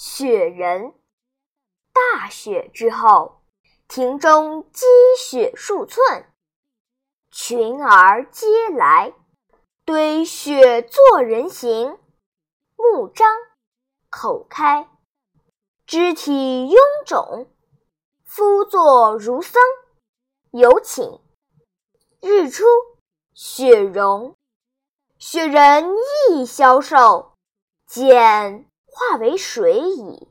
雪人。大雪之后，庭中积雪数寸，群儿皆来，堆雪作人形，目张，口开，肢体臃肿，肤作如僧。有请。日出，雪融，雪人亦消瘦，减化为水矣。